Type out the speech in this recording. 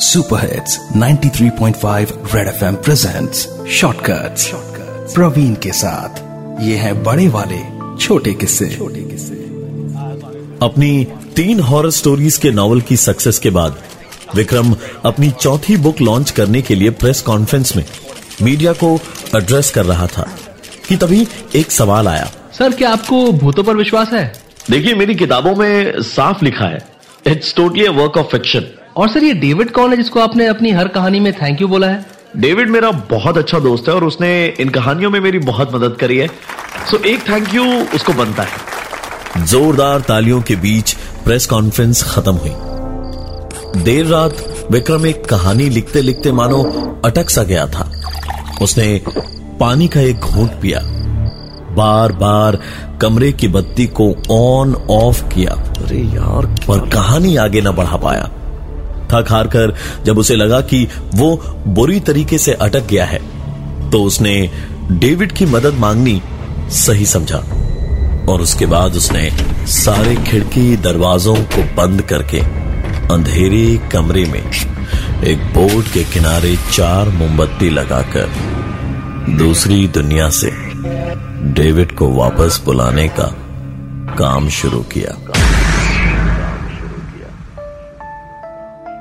Super hits 93.5 red FM presents shortcuts Praveen के साथ ये है बड़े वाले छोटे किस्से। छोटे किस्से अपनी तीन हॉरर स्टोरीज के नॉवल की सक्सेस के बाद विक्रम अपनी चौथी बुक लॉन्च करने के लिए प्रेस कॉन्फ्रेंस में मीडिया को एड्रेस कर रहा था कि तभी एक सवाल आया। सर क्या आपको भूतों पर विश्वास है? देखिए मेरी किताबों में साफ़ लिखा है it's totally work of fiction और सर ये डेविड कौन है जिसको आपने अपनी हर कहानी में थैंक यू बोला है? डेविड मेरा बहुत अच्छा दोस्त है और उसने इन कहानियों में मेरी बहुत मदद करी है। सो एक थैंक यू उसको बनता है। जोरदार तालियों के बीच प्रेस कॉन्फ्रेंस खत्म हुई। देर रात विक्रम एक कहानी लिखते लिखते मानो अटक सा गया था। उसने पानी का एक घूंट पिया। बार बार कमरे की बत्ती को ऑन ऑफ़ किया। अरे यार पर कहानी आगे न बढ़ा पाया। थक हार कर जब उसे लगा कि वो बुरी तरीके से अटक गया है तो उसने डेविड की मदद मांगनी सही समझा और उसके बाद उसने सारे खिड़की दरवाजों को बंद करके अंधेरे कमरे में एक बोर्ड के किनारे चार मोमबत्ती लगाकर दूसरी दुनिया से डेविड को वापस बुलाने का काम शुरू किया।